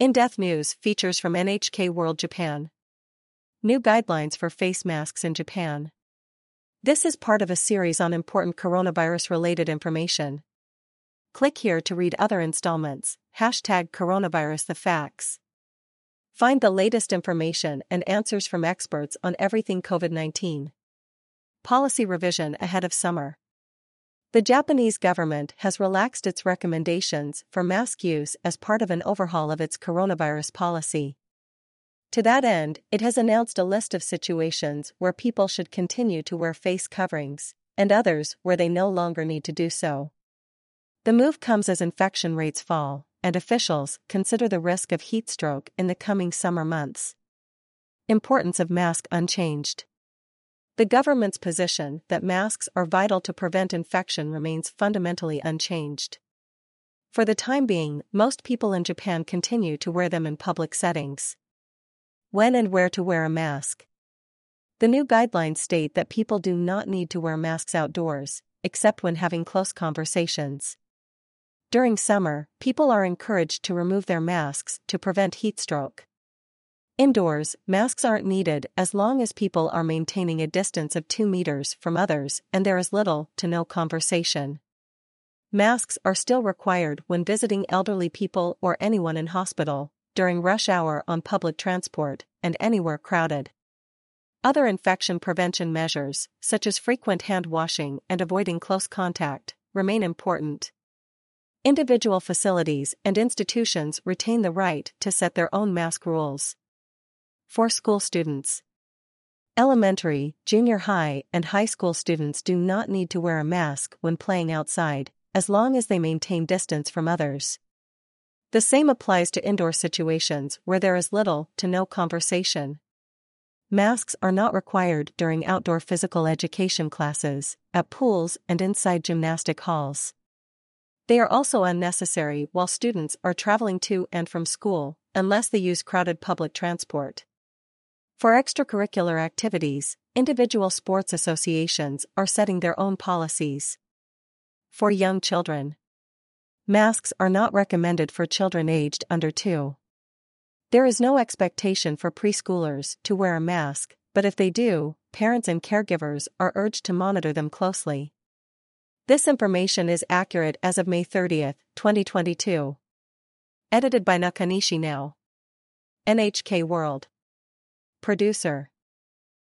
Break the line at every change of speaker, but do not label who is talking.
In Depth News features from NHK World Japan. New guidelines for face masks in Japan. This is part of a series on important coronavirus related information. Click here to read other installments. Hashtag coronavirus the facts. Find the latest information and answers from experts on everything COVID 19. Policy revision ahead of summer. The Japanese government has relaxed its recommendations for mask use as part of an overhaul of its coronavirus policy. To that end, it has announced a list of situations where people should continue to wear face coverings, and others where they no longer need to do so. The move comes as infection rates fall, and officials consider the risk of heat stroke in the coming summer months. Importance of mask unchanged. The government's position that masks are vital to prevent infection remains fundamentally unchanged. For the time being, most people in Japan continue to wear them in public settings. When and where to wear a mask. The new guidelines state that people do not need to wear masks outdoors, except when having close conversations. During summer, people are encouraged to remove their masks to prevent heat stroke. Indoors, masks aren't needed as long as people are maintaining a distance of 2 meters from others and there is little to no conversation. Masks are still required when visiting elderly people or anyone in hospital, during rush hour on public transport, and anywhere crowded. Other infection prevention measures, such as frequent hand washing and avoiding close contact, remain important. Individual facilities and institutions retain the right to set their own mask rules for school students. Elementary, junior high, and high school students do not need to wear a mask when playing outside, as long as they maintain distance from others. The same applies to indoor situations where there is little to no conversation. Masks are not required during outdoor physical education classes, at pools, and inside gymnastic halls. They are also unnecessary while students are traveling to and from school, unless they use crowded public transport. For extracurricular activities, individual sports associations are setting their own policies. For young children, masks are not recommended for children aged under 2. There is no expectation for preschoolers to wear a mask, but if they do, parents and caregivers are urged to monitor them closely. This information is accurate as of May 30, 2022. Edited by Nakanishi Now. NHK World. Producer